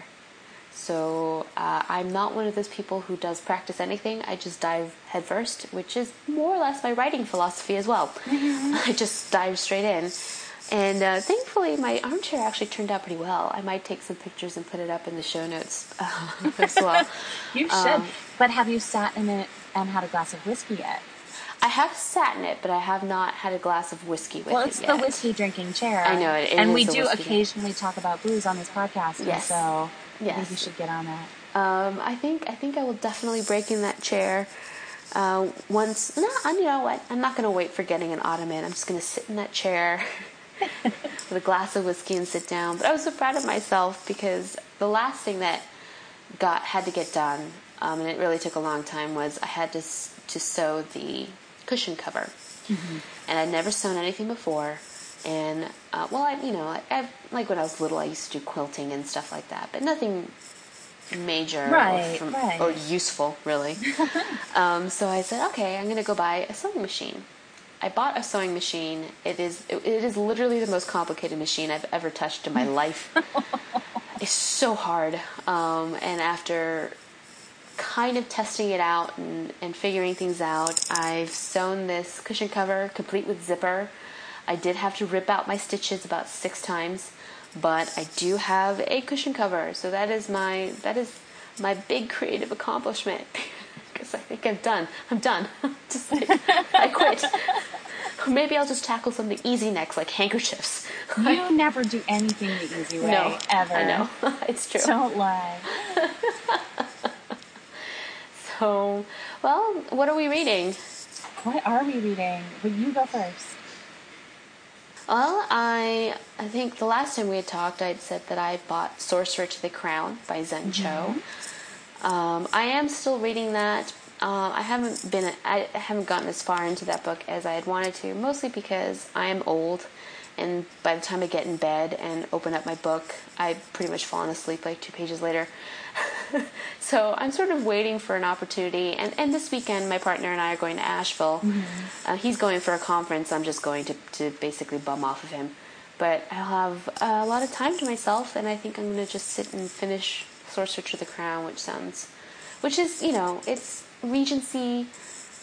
So uh, I'm not one of those people who does practice anything. I just dive headfirst, which is more or less my writing philosophy as well. <laughs> I just dive straight in. And uh, thankfully, my armchair actually turned out pretty well. I might take some pictures and put it up in the show notes uh, <laughs> as well. <laughs> You should. Um, but have you sat in it and had a glass of whiskey yet? I have sat in it, but I have not had a glass of whiskey with Well, it it's the whiskey drinking chair. I know, it- it and we do occasionally talk about booze on this podcast. and Yes. So Yes. you should get on that. Um, I think I think I will definitely break in that chair. Uh, once, no, I- you know what? I'm not going to wait for getting an ottoman. I'm just going to sit in that chair <laughs> with a glass of whiskey and sit down. But I was so proud of myself because the last thing that got had to get done, um, and it really took a long time, was I had to to sew the cushion cover, and I'd never sewn anything before. And uh, well, I you know, I, I, like when I was little, I used to do quilting and stuff like that, but nothing major Right, or, from, right. or useful, really. <laughs> um, so I said, okay, I'm going to go buy a sewing machine. I bought a sewing machine. It is it, it is literally the most complicated machine I've ever touched in my life. <laughs> it's so hard. Um, and after kind of testing it out and, and figuring things out, I've sewn this cushion cover complete with zipper. I did have to rip out my stitches about six times, but I do have a cushion cover. So that is my that is my big creative accomplishment. <laughs> Because I think I'm done. I'm done. <laughs> just like, I quit. <laughs> Maybe I'll just tackle something easy next, like handkerchiefs. You never do anything the easy way, no, ever. I know it's true. Don't lie. So, well, what are we reading? What are we reading? Well, you go first. Well, I I think the last time we had talked, I'd said that I bought Sorcerer to the Crown by Zen Cho. Um, I am still reading that. Uh, I haven't been I haven't gotten as far into that book as I had wanted to, mostly because I am old, and by the time I get in bed and open up my book, I've pretty much fallen asleep like two pages later. <laughs> so I'm sort of waiting for an opportunity. And, and this weekend, my partner and I are going to Asheville. Uh, he's going for a conference. I'm just going to, to basically bum off of him. But I'll have a lot of time to myself, and I think I'm going to just sit and finish Sorcerer to the Crown, which sounds, which is, you know, it's Regency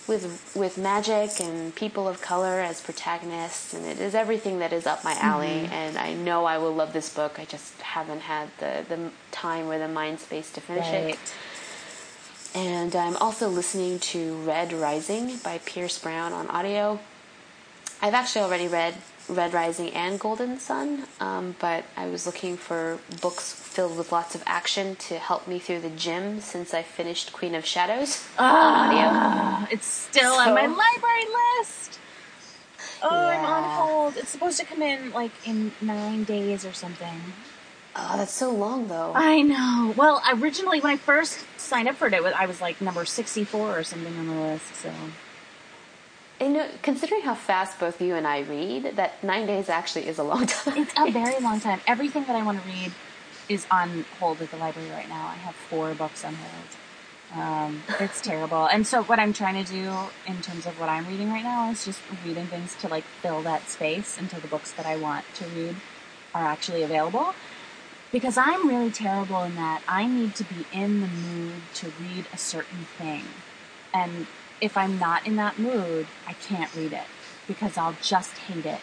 with with magic and people of color as protagonists, and it is everything that is up my alley. Mm-hmm. And I know I will love this book. I just haven't had the the time or the mind space to finish Right. it. And I'm also listening to Red Rising by Pierce Brown on audio. I've actually already read Red Rising and Golden Son, um, but I was looking for books filled with lots of action to help me through the gym since I finished Queen of Shadows. Ah, it's still on my library list. Oh, I'm on hold. It's supposed to come in like in nine days or something. Oh, that's so long though. I know. Well, originally when I first signed up for it, I was like number 64 or something on the list. So you know, considering how fast both you and I read, that nine days actually is a long <laughs> time. it's a very long time. Everything that I want to read is on hold at the library right now. I have four books on hold. Um, it's <laughs> terrible. And so what I'm trying to do in terms of what I'm reading right now is just reading things to like fill that space until the books that I want to read are actually available. Because I'm really terrible in that I need to be in the mood to read a certain thing. And if I'm not in that mood, I can't read it because I'll just hate it,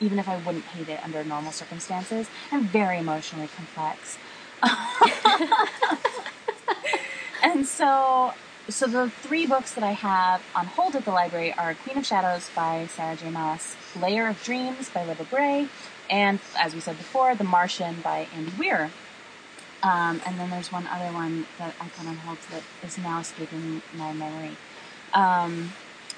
even if I wouldn't hate it under normal circumstances. I'm very emotionally complex. <laughs> and so so the three books that I have on hold at the library are Queen of Shadows by Sarah J. Maas, Lair of Dreams by Libba Bray, and as we said before, The Martian by Andy Weir. Um, and then there's one other one that I put on hold that is now escaping my memory. Um,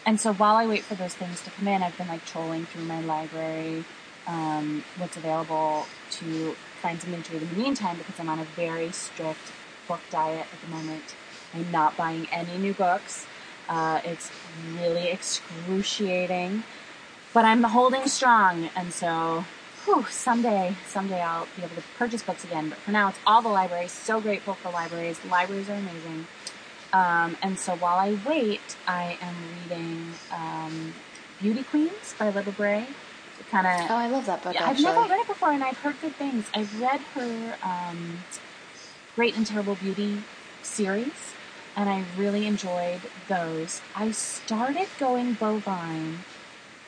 and so while I wait for those things to come in, I've been like trolling through my library, um, what's available to find something to read in the meantime because I'm on a very strict book diet at the moment. I'm not buying any new books. Uh, it's really excruciating, but I'm holding strong, and so whew, someday, someday I'll be able to purchase books again. But for now, it's all the libraries. So grateful for libraries. Libraries are amazing. Um, and so while I wait, I am reading um, Beauty Queens by Libba Bray. Kind of. Oh, I love that book. Yeah, I've never read it before, and I've heard good things. I've read her um, Great and Terrible Beauty series, and I really enjoyed those. I started Going Bovine,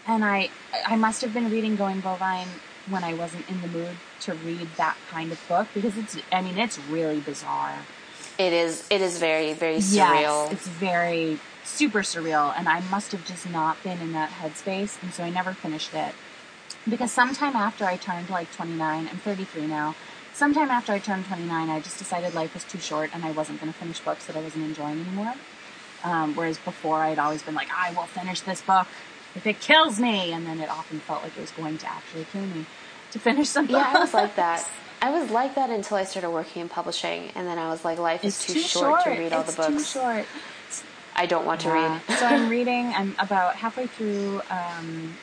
and I I must have been reading Going Bovine when I wasn't in the mood to read that kind of book because it's I mean it's really bizarre. It is it is very very surreal. Yes, it's very super surreal, and I must have just not been in that headspace, and so I never finished it. Because sometime after I turned like 29, I'm 33 now. Sometime after I turned 29, I just decided life was too short and I wasn't going to finish books that I wasn't enjoying anymore. Um, whereas before, I'd always been like, I will finish this book if it kills me, and then it often felt like it was going to actually kill me to finish something. Yeah, I was like that. I was like that until I started working in publishing, and then I was like, life is too, too, short, to read all it's the books. Too short. I don't want to Yeah. read. so I'm <laughs> reading. I'm about halfway through um,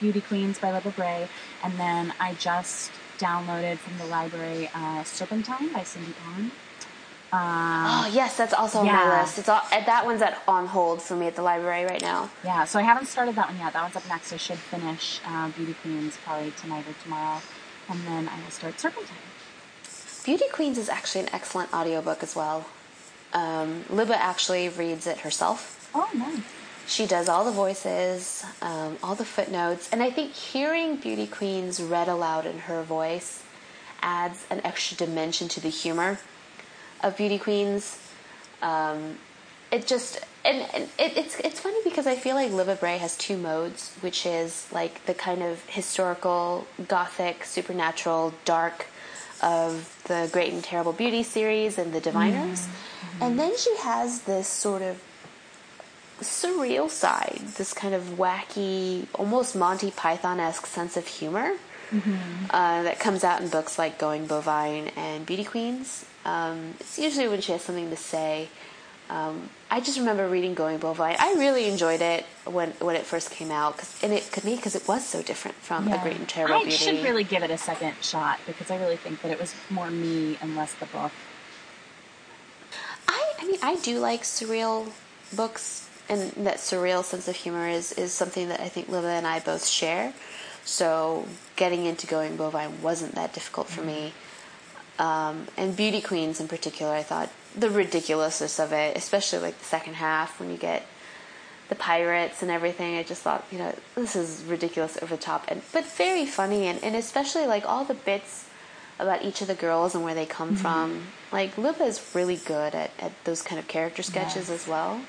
Beauty Queens by Libba Bray, and then I just downloaded from the library uh, Serpentine by Cindy Pon. Um, Oh yes, that's also on my list. It's all, that one's at on hold for me at the library right now. Yeah, so I haven't started that one yet. That one's up next. I should finish uh, Beauty Queens probably tonight or tomorrow, and then I will start Serpentine. Beauty Queens is actually an excellent audiobook as well. Um, Libba actually reads it herself. Oh, nice. She does all the voices, um, all the footnotes, and I think hearing Beauty Queens read aloud in her voice adds an extra dimension to the humor of Beauty Queens. Um, it just and, and it, it's it's funny because I feel like Libba Bray has two modes, which is like the kind of historical, gothic, supernatural, dark of the Great and Terrible Beauty series and the Diviners, and then she has this sort of surreal side, this kind of wacky, almost Monty Python esque sense of humor uh, that comes out in books like Going Bovine and Beauty Queens. Um, it's usually when she has something to say. Um, I just remember reading Going Bovine. I really enjoyed it when when it first came out, cause, and it could me because it was so different from A Great and Terrible I Beauty. should really give it a second shot because I really think that it was more me and less the book. I, I mean, I do like surreal books, and that surreal sense of humor is, is something that I think Lila and I both share. So getting into Going Bovine wasn't that difficult for me. Um, and Beauty Queens in particular, I thought the ridiculousness of it, especially like the second half when you get the pirates and everything. I just thought, you know, this is ridiculous over the top, and but very funny, and, and especially like all the bits about each of the girls and where they come from. Like Libba is really good at, at those kind of character sketches Yes. as well.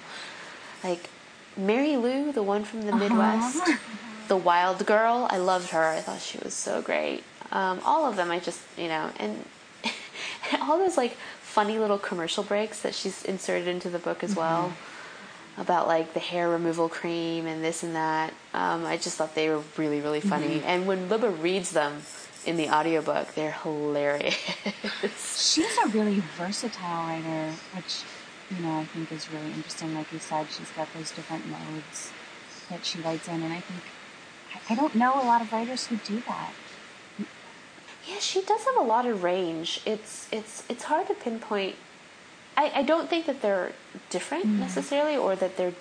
Like Mary Lou, the one from the Midwest, <laughs> the wild girl. I loved her. I thought she was so great. Um, all of them, I just you know, and <laughs> all those like funny little commercial breaks that she's inserted into the book as well about like the hair removal cream and this and that. Um, I just thought they were really, really funny. And when Libba reads them in the audiobook, they're hilarious. She's a really versatile writer, which you know I think is really interesting. Like you said, she's got those different modes that she writes in, and I think I don't know a lot of writers who do that. Yeah, she does have a lot of range. It's it's it's hard to pinpoint. I, I don't think that they're different necessarily, or that they're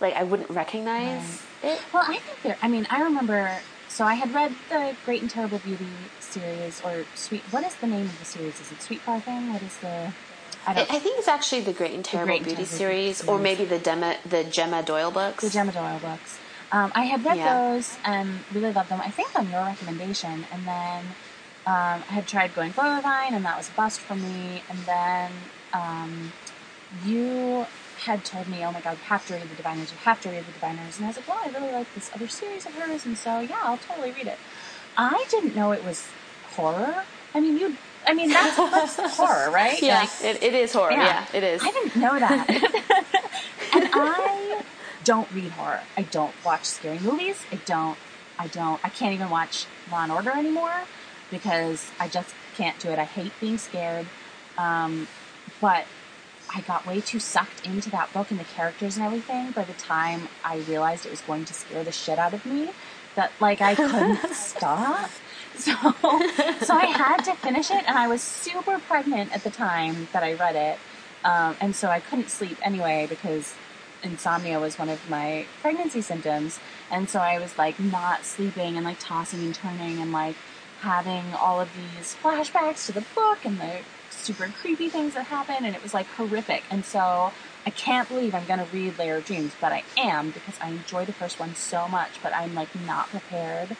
like I wouldn't recognize it. Well, I think they're. I mean, I remember. So I had read the Great and Terrible Beauty series, or Sweet. What is the name of the series? Is it Sweet Far Thing? What is the? I I, don't. I think it's actually the Great and Terrible Great and Beauty Terrible series, Beauty or maybe the Gemma, the Gemma Doyle books. the Gemma Doyle books. Um, I had read Yeah. those and really loved them. I think on your recommendation, and then um, I had tried going Bovine, and that was a bust for me. And then um, you had told me, oh my god, you have to read The Diviners, you have to read The Diviners. And I was like, well, I really like this other series of hers, and so yeah, I'll totally read it. I didn't know it was horror. I mean, you, I mean, that's, that's <laughs> horror, right? Yeah, Like, it, it is horror. Yeah, it is. I didn't know that. <laughs> and I don't read horror. I don't watch scary movies. I don't, I don't, I can't even watch Law and Order anymore because I just can't do it. I hate being scared. Um, but I got way too sucked into that book and the characters and everything by the time I realized it was going to scare the shit out of me that like I couldn't <laughs> stop. So so I had to finish it and I was super pregnant at the time that I read it. Um, and so I couldn't sleep anyway because insomnia was one of my pregnancy symptoms. And so I was like not sleeping and like tossing and turning and like having all of these flashbacks to the book and the super creepy things that happen and it was like horrific. And so I can't believe I'm going to read Lair of Dreams, but I am because I enjoy the first one so much, but I'm like not prepared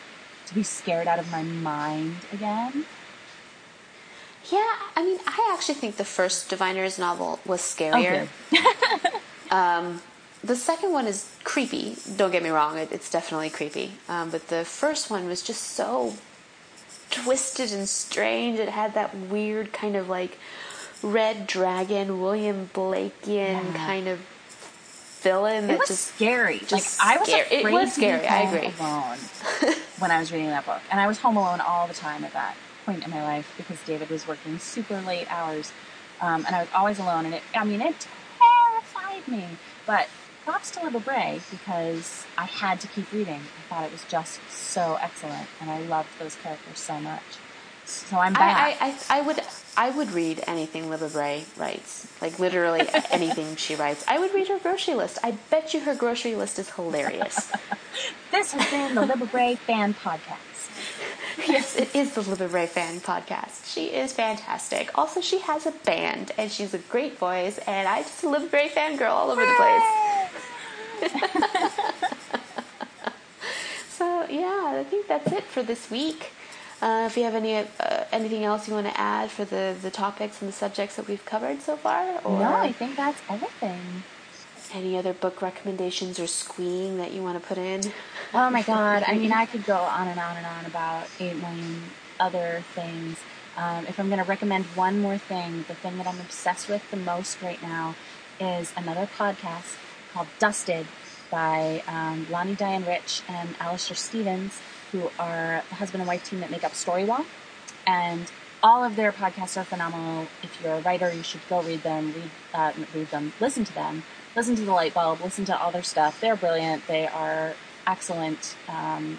to be scared out of my mind again. Yeah, I mean, I actually think the first Diviners novel was scarier. Okay. <laughs> Um, the second one is creepy. Don't get me wrong; it, it's definitely creepy. Um, but the first one was just so twisted and strange. It had that weird kind of like red dragon, William Blakean Yeah. kind of villain It was just scary. just like I was scary. It afraid was to be scary, I agree. alone <laughs> when I was reading that book, and I was home alone all the time at that point in my life because David was working super late hours, um, and I was always alone. And it, I mean, it terrified me. But props to Libba Bray because I had to keep reading. I thought it was just so excellent, and I loved those characters so much. So I'm back. I, I, I, I would I would read anything Libba Bray writes, like literally <laughs> anything she writes. I would read her grocery list. I bet you her grocery list is hilarious. <laughs> this has been the Libba Bray fan podcast. Yes, it is the Libba Bray fan podcast. She is fantastic. Also, she has a band and she's a great voice. And I just a Libba Bray fangirl all over the place. <laughs> So yeah, I think that's it for this week. Uh, if you have any uh, anything else you want to add for the, the topics and the subjects that we've covered so far, or No, I think that's everything. Any other book recommendations or squeeing that you want to put in? Oh my god. I mean, <laughs> I could go on and on and on about 8 million other things. Um, if I'm going to recommend one more thing, the thing that I'm obsessed with the most right now is another podcast called Dusted by um, Lani Diane Rich and Alastair Stephens, who are the husband and wife team that make up StoryWonk. And all of their podcasts are phenomenal. If you're a writer, you should go read them, read, uh, read them, listen to them, listen to the Light Bulb, listen to all their stuff. They're brilliant. They are excellent um,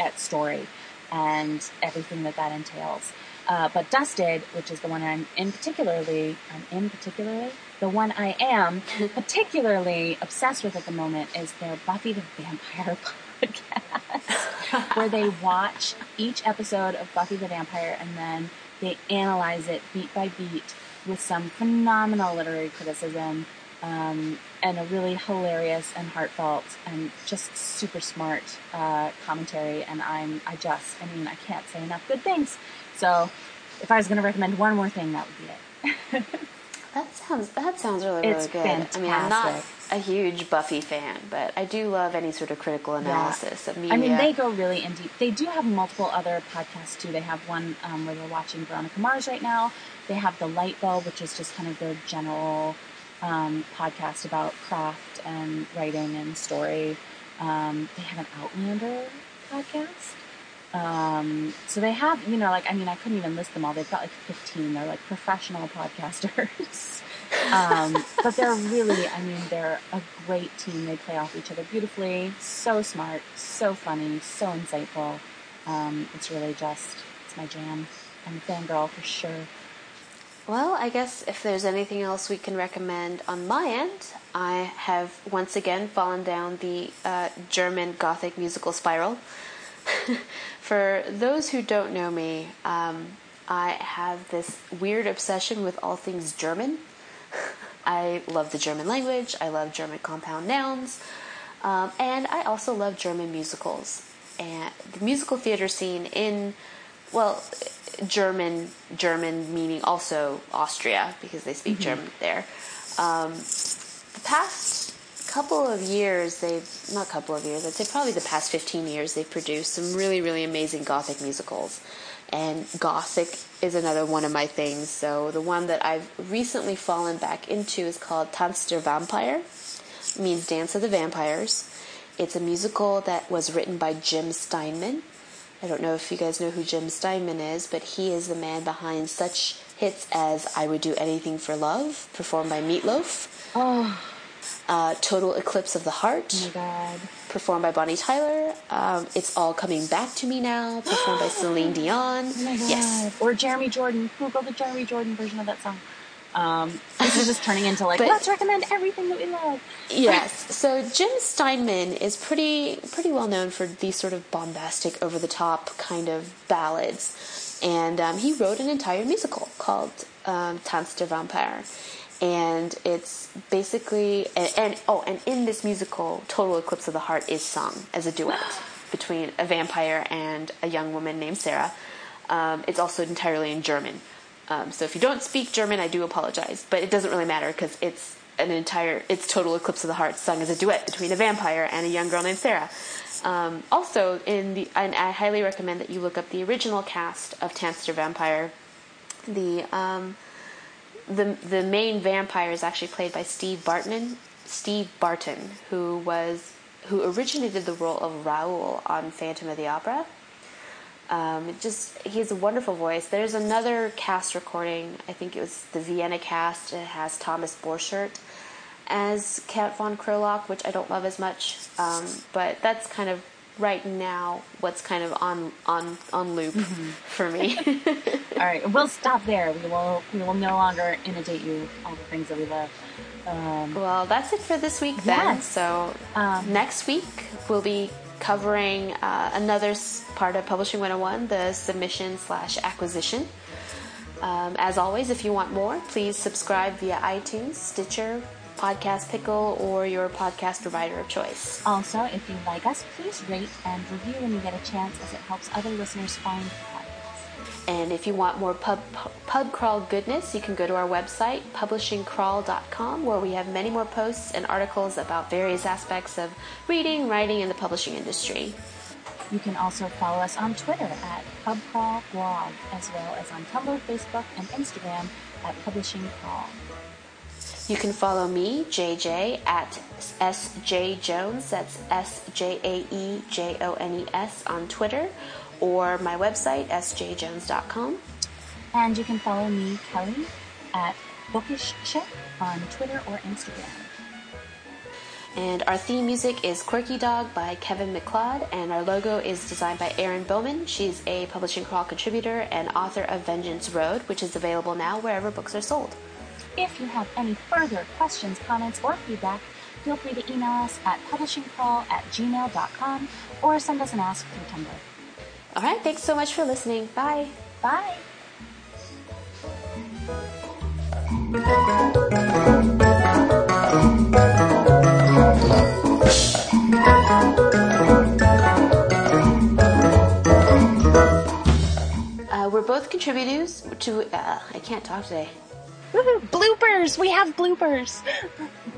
at story and everything that that entails. Uh, but Dusted, which is the one I'm in particularly, I'm in particularly, the one I am <laughs> particularly obsessed with at the moment is their Buffy the Vampire <laughs> podcast, where they watch each episode of Buffy the Vampire and then they analyze it beat by beat with some phenomenal literary criticism um, and a really hilarious and heartfelt and just super smart uh, commentary. And I'm, I just, I mean, I can't say enough good things. So if I was going to recommend one more thing, that would be it. <laughs> <laughs> That sounds that sounds really really It's good. I mean, I'm not a huge Buffy fan, but I do love any sort of critical analysis of media. I mean, they go really in deep. They do have multiple other podcasts too. They have one um, where they're watching Veronica Mars right now. They have the Light Bulb, which is just kind of their general um, podcast about craft and writing and story. Um, they have an Outlander podcast. Um, so they have, you know, like, I mean, I couldn't even list them all. They've got like 15. They're like professional podcasters. <laughs> um, but they're really, I mean, they're a great team. They play off each other beautifully. So smart, so funny, so insightful. Um, it's really just, it's my jam. I'm a fangirl for sure. Well, I guess if there's anything else we can recommend on my end, I have once again fallen down the uh, German Gothic musical spiral. <laughs> For those who don't know me, um, I have this weird obsession with all things German. <laughs> I love the German language, I love German compound nouns, um, and I also love German musicals. And the musical theater scene in, well, German, German meaning also Austria because they speak German there. Um, the past couple of years, they've not couple of years, I'd say probably the past 15 years, they've produced some really, really amazing Gothic musicals. And Gothic is another one of my things. So the one that I've recently fallen back into is called Tanz der Vampire, it means Dance of the Vampires. It's a musical that was written by Jim Steinman. I don't know if you guys know who Jim Steinman is, but he is the man behind such hits as I Would Do Anything for Love, performed by Meatloaf. Oh. Uh, Total Eclipse of the Heart, oh my god. performed by Bonnie Tyler. Um, it's All Coming Back to Me Now, performed by <gasps> Celine Dion. Oh. Yes. Or Jeremy Jordan. Google the Jeremy Jordan version of that song. Um, this is just turning into like, But- let's recommend everything that we love. Yes. So Jim Steinman is pretty pretty well known for these sort of bombastic, over the top kind of ballads, and um, he wrote an entire musical called um, Tanz der Vampire, and it's basically and, and oh, and in this musical, Total Eclipse of the Heart is sung as a duet <gasps> between a vampire and a young woman named Sarah. Um, it's also entirely in German. Um, so if you don't speak German, I do apologize, but it doesn't really matter because it's an entire, it's Total Eclipse of the Heart sung as a duet between a vampire and a young girl named Sarah. Um, also, in the, and I highly recommend that you look up the original cast of Tanz der Vampire. The um, the the main vampire is actually played by Steve Bartman, Steve Barton, who was who originated the role of Raoul on Phantom of the Opera. Um, just he has a wonderful voice. There's another cast recording. I think it was the Vienna cast. It has Thomas Borchert as Count von Krolock, which I don't love as much. Um, but that's kind of right now what's kind of on on on loop for me. <laughs> All right, we'll stop there. We will we will no longer inundate you with all the things that we love. Um, well, that's it for this week then. Yes. So Um, next week we'll be covering uh, another part of Publishing 101, the submission slash acquisition. Um, as always, if you want more, please subscribe via iTunes, Stitcher, Podcast Pickle, or your podcast provider of choice. also, if you like us, please rate and review when you get a chance, as it helps other listeners find. And if you want more pub, pub crawl goodness, you can go to our website, publishingcrawl.com, where we have many more posts and articles about various aspects of reading, writing, and the publishing industry. You can also follow us on Twitter at PubCrawlBlog, as well as on Tumblr, Facebook, and Instagram at publishingcrawl. You can follow me, JJ, at SJ Jones. That's S J A E J O N E S on Twitter, or my website, sjjones.com. And you can follow me, Kelly, at Bookish Chick on Twitter or Instagram. And our theme music is Quirky Dog by Kevin MacLeod, and our logo is designed by Erin Bowman. She's a Publishing Crawl contributor and author of Vengeance Road, which is available now wherever books are sold. If you have any further questions, comments, or feedback, feel free to email us at publishingcrawl at gmail.com or send us an ask through Tumblr. All right, thanks so much for listening. Bye. Bye! Uh, we're both contributors to. Uh, I can't talk today. Woohoo! Bloopers! We have bloopers! <laughs>